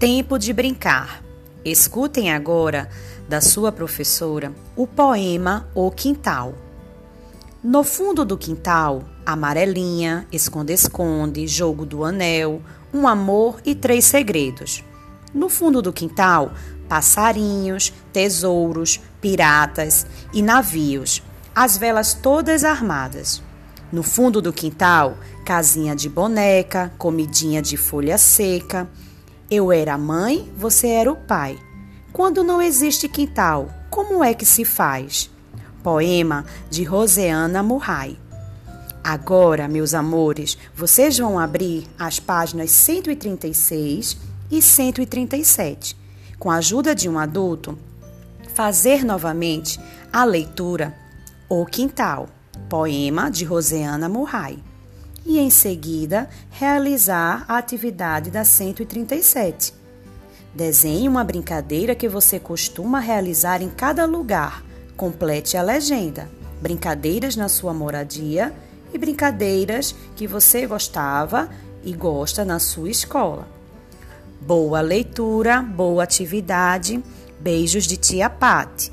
Tempo de brincar. Escutem agora, da sua professora, o poema O Quintal. No fundo do quintal, amarelinha, esconde-esconde, jogo do anel, um amor e três segredos. No fundo do quintal, passarinhos, tesouros, piratas e navios, as velas todas armadas. No fundo do quintal, casinha de boneca, comidinha de folha seca, eu era a mãe, você era o pai. Quando não existe quintal, como é que se faz? Poema de Roseana Murray. Agora, meus amores, vocês vão abrir as páginas 136 e 137. Com a ajuda de um adulto, fazer novamente a leitura O Quintal, poema de Roseana Murray e, em seguida, realizar a atividade da 137. Desenhe uma brincadeira que você costuma realizar em cada lugar. Complete a legenda. Brincadeiras na sua moradia e brincadeiras que você gostava e gosta na sua escola. Boa leitura, boa atividade. Beijos de tia Pati.